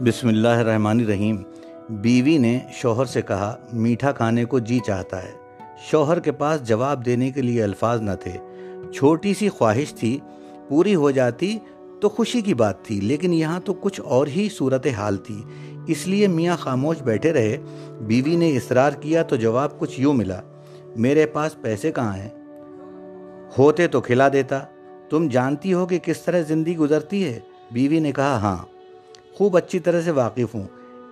بسم اللہ الرحمن الرحیم۔ بیوی نے شوہر سے کہا، میٹھا کھانے کو جی چاہتا ہے۔ شوہر کے پاس جواب دینے کے لیے الفاظ نہ تھے۔ چھوٹی سی خواہش تھی، پوری ہو جاتی تو خوشی کی بات تھی، لیکن یہاں تو کچھ اور ہی صورت حال تھی۔ اس لیے میاں خاموش بیٹھے رہے۔ بیوی نے اصرار کیا تو جواب کچھ یوں ملا، میرے پاس پیسے کہاں ہیں؟ ہوتے تو کھلا دیتا۔ تم جانتی ہو کہ کس طرح زندگی گزرتی ہے؟ بیوی نے کہا ہاں۔ خوب اچھی طرح سے واقف ہوں۔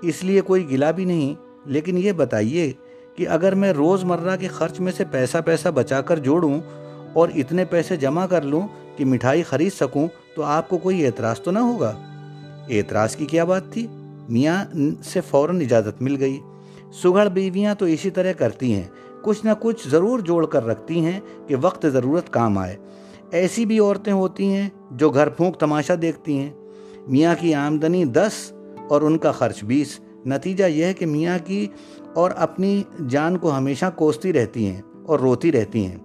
اس لیے کوئی گلا بھی نہیں، لیکن یہ بتائیے کہ اگر میں روز مرہ کے خرچ میں سے پیسہ پیسہ بچا کر جوڑوں اور اتنے پیسے جمع کر لوں کہ مٹھائی خرید سکوں، تو آپ کو کوئی اعتراض تو نہ ہوگا۔ اعتراض کی کیا بات تھی؟ میاں سے فوراً اجازت مل گئی۔ سگڑ بیویاں تو اسی طرح کرتی ہیں۔ کچھ نہ کچھ ضرور جوڑ کر رکھتی ہیں کہ وقت ضرورت کام آئے۔ ایسی بھی عورتیں ہوتی ہیں جو گھر پھونک تماشا دیکھتی ہیں۔ میاں کی آمدنی دس اور ان کا خرچ بیس۔ نتیجہ یہ ہے کہ میاں کی اور اپنی جان کو ہمیشہ کوستی رہتی ہیں اور روتی رہتی ہیں۔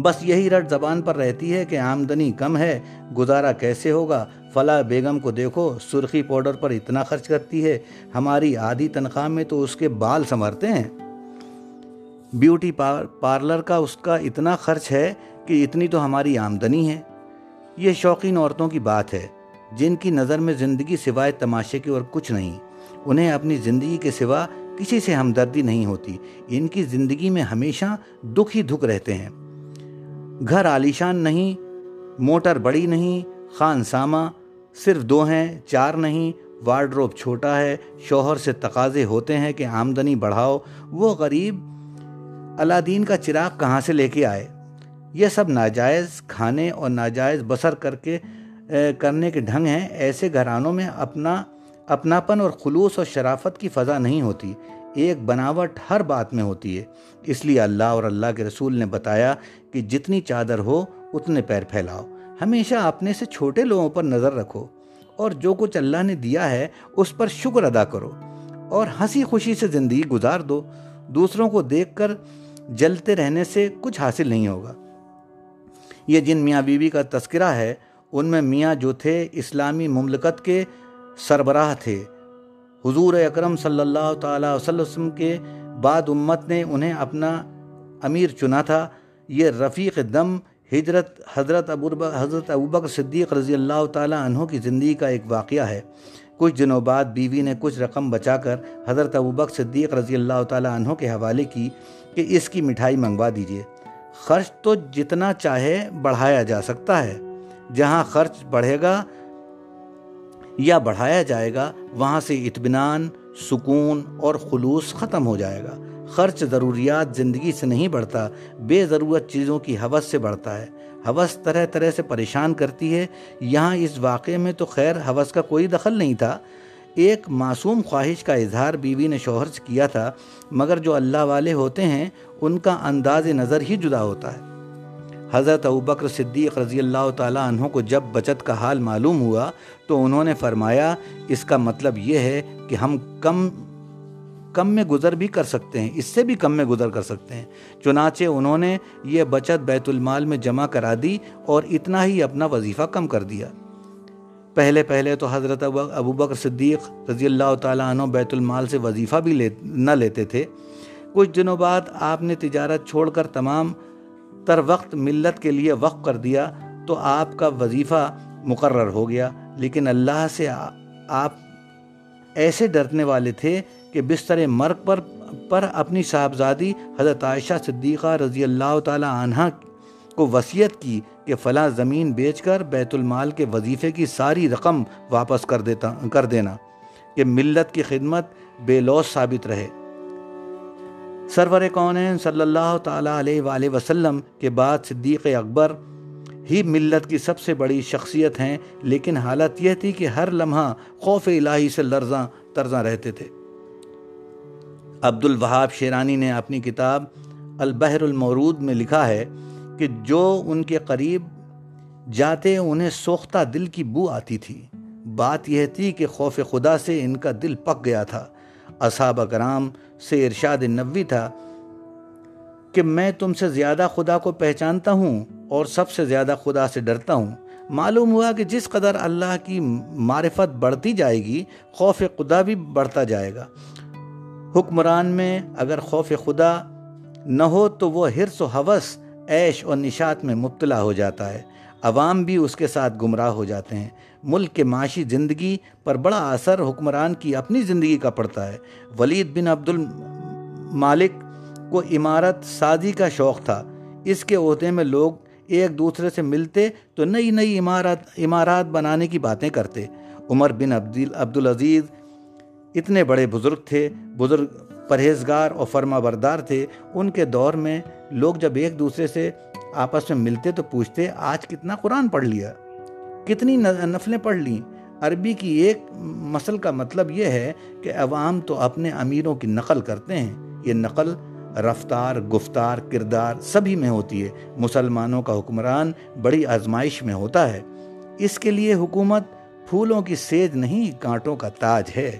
بس یہی رٹ زبان پر رہتی ہے کہ آمدنی کم ہے، گزارا کیسے ہوگا؟ فلاں بیگم کو دیکھو، سرخی پاؤڈر پر اتنا خرچ کرتی ہے۔ ہماری آدھی تنخواہ میں تو اس کے بال سنورتے ہیں۔ بیوٹی پارلر کا اس کا اتنا خرچ ہے کہ اتنی تو ہماری آمدنی ہے۔ یہ شوقین عورتوں کی بات ہے۔ جن کی نظر میں زندگی سوائے تماشے کی اور کچھ نہیں، انہیں اپنی زندگی کے سوا کسی سے ہمدردی نہیں ہوتی۔ ان کی زندگی میں ہمیشہ دکھ ہی دکھ رہتے ہیں۔ گھر عالیشان نہیں، موٹر بڑی نہیں، خان سامہ صرف دو ہیں، چار نہیں، وارڈروب چھوٹا ہے، شوہر سے تقاضے ہوتے ہیں کہ آمدنی بڑھاؤ۔ وہ غریب علادین کا چراغ کہاں سے لے کے آئے؟ یہ سب ناجائز کھانے اور ناجائز بسر کر کے کرنے کے ڈھنگ ہیں، ایسے گھرانوں میں اپنا، اپناپن اور خلوص اور شرافت کی فضا نہیں ہوتی۔ ایک بناوٹ ہر بات میں ہوتی ہے۔ اس لیے اللہ اور اللہ کے رسول نے بتایا کہ جتنی چادر ہو، اتنے پیر پھیلاؤ۔ ہمیشہ اپنے سے چھوٹے لوگوں پر نظر رکھو۔ اور جو کچھ اللہ نے دیا ہے، اس پر شکر ادا کرو۔ اور ہنسی خوشی سے زندگی گزار دو۔ دوسروں کو دیکھ کر جلتے رہنے سے کچھ حاصل نہیں ہوگا۔ یہ جن میاں بیوی کا تذکرہ ہے ان میں میاں جو تھے اسلامی مملکت کے سربراہ تھے۔ حضور اکرم صلی اللہ تعالیٰ وسلم کے بعد امت نے انہیں اپنا امیر چنا تھا۔ یہ رفیق دم ہجرت حضرت ابو حضرت ابوبکر صدیق رضی اللہ تعالیٰ عنہ کی زندگی کا ایک واقعہ ہے۔ کچھ دنوں بعد بیوی نے کچھ رقم بچا کر حضرت ابوبکر صدیق رضی اللہ تعالیٰ عنہ کے حوالے کی کہ اس کی مٹھائی منگوا دیجیے خرچ تو جتنا چاہے بڑھایا جا سکتا ہے۔ جہاں خرچ بڑھے گا یا بڑھایا جائے گا، وہاں سے اطمینان، سکون اور خلوص ختم ہو جائے گا۔ خرچ ضروریات زندگی سے نہیں بڑھتا، بے ضرورت چیزوں کی حوث سے بڑھتا ہے۔ حوث طرح طرح سے پریشان کرتی ہے۔ یہاں اس واقعے میں تو خیر حوث کا کوئی دخل نہیں تھا۔ ایک معصوم خواہش کا اظہار بیوی نے شوہر سے کیا تھا، مگر جو اللہ والے ہوتے ہیں، ان کا انداز نظر ہی جدا ہوتا ہے۔ حضرت ابوبکر صدیق رضی اللہ تعالیٰ عنہ کو جب بچت کا حال معلوم ہوا تو انہوں نے فرمایا، اس کا مطلب یہ ہے کہ ہم کم کم میں گزر بھی کر سکتے ہیں، اس سے بھی کم میں گزر کر سکتے ہیں۔ چنانچہ انہوں نے یہ بچت بیت المال میں جمع کرا دی اور اتنا ہی اپنا وظیفہ کم کر دیا۔ پہلے پہلے تو حضرت ابو بکر صدیق رضی اللہ تعالیٰ عنہ بیت المال سے وظیفہ بھی لے، نہ لیتے تھے۔ کچھ دنوں بعد آپ نے تجارت چھوڑ کر تمام تر وقت ملت کے لیے وقف کر دیا تو آپ کا وظیفہ مقرر ہو گیا۔ لیکن اللہ سے آپ ایسے ڈرنے والے تھے کہ بستر مرگ پر پر اپنی صاحبزادی حضرت عائشہ صدیقہ رضی اللہ تعالی عنہ کو وصیت کی کہ فلاں زمین بیچ کر بیت المال کے وظیفے کی ساری رقم واپس کر دیتا کر دینا کہ ملت کی خدمت بے لوس ثابت رہے۔ سرور کونین صلی اللہ تعالیٰ علیہ وآلہ وسلم کے بعد صدیق اکبر ہی ملت کی سب سے بڑی شخصیت ہیں، لیکن حالت یہ تھی کہ ہر لمحہ خوف الہی سے لرزاں، ترزاں رہتے تھے۔ عبد الوہاب شیرانی نے اپنی کتاب البحر المورود میں لکھا ہے کہ جو ان کے قریب جاتے انہیں سوختہ دل کی بو آتی تھی۔ بات یہ تھی کہ خوف خدا سے ان کا دل پک گیا تھا۔ اصحاب کرام سے ارشاد نبوی تھا کہ میں تم سے زیادہ خدا کو پہچانتا ہوں اور سب سے زیادہ خدا سے ڈرتا ہوں۔ معلوم ہوا کہ جس قدر اللہ کی معرفت بڑھتی جائے گی، خوف خدا بھی بڑھتا جائے گا۔ حکمران میں اگر خوف خدا نہ ہو تو وہ حرص و حوث، عیش اور نشات میں مبتلا ہو جاتا ہے۔ عوام بھی اس کے ساتھ گمراہ ہو جاتے ہیں۔ ملک کے معاشی زندگی پر بڑا اثر حکمران کی اپنی زندگی کا پڑتا ہے۔ ولید بن عبد المالک کو عمارت سازی کا شوق تھا۔ اس کے عہدے میں لوگ ایک دوسرے سے ملتے تو نئی نئی عمارت، عمارات بنانے کی باتیں کرتے۔ عمر بن عبد عبدالعزیز اتنے بڑے بزرگ تھے، بزرگ پرہیزگار اور فرما بردار تھے۔ ان کے دور میں لوگ جب ایک دوسرے سے آپس میں ملتے تو پوچھتے، آج کتنا قرآن پڑھ لیا؟ کتنی نفلیں پڑھ لیں؟ عربی کی ایک مسل کا مطلب یہ ہے کہ عوام تو اپنے امیروں کی نقل کرتے ہیں۔ یہ نقل رفتار، گفتار، کردار سبھی میں ہوتی ہے۔ مسلمانوں کا حکمران بڑی آزمائش میں ہوتا ہے۔ اس کے لیے حکومت پھولوں کی سیج نہیں کانٹوں کا تاج ہے۔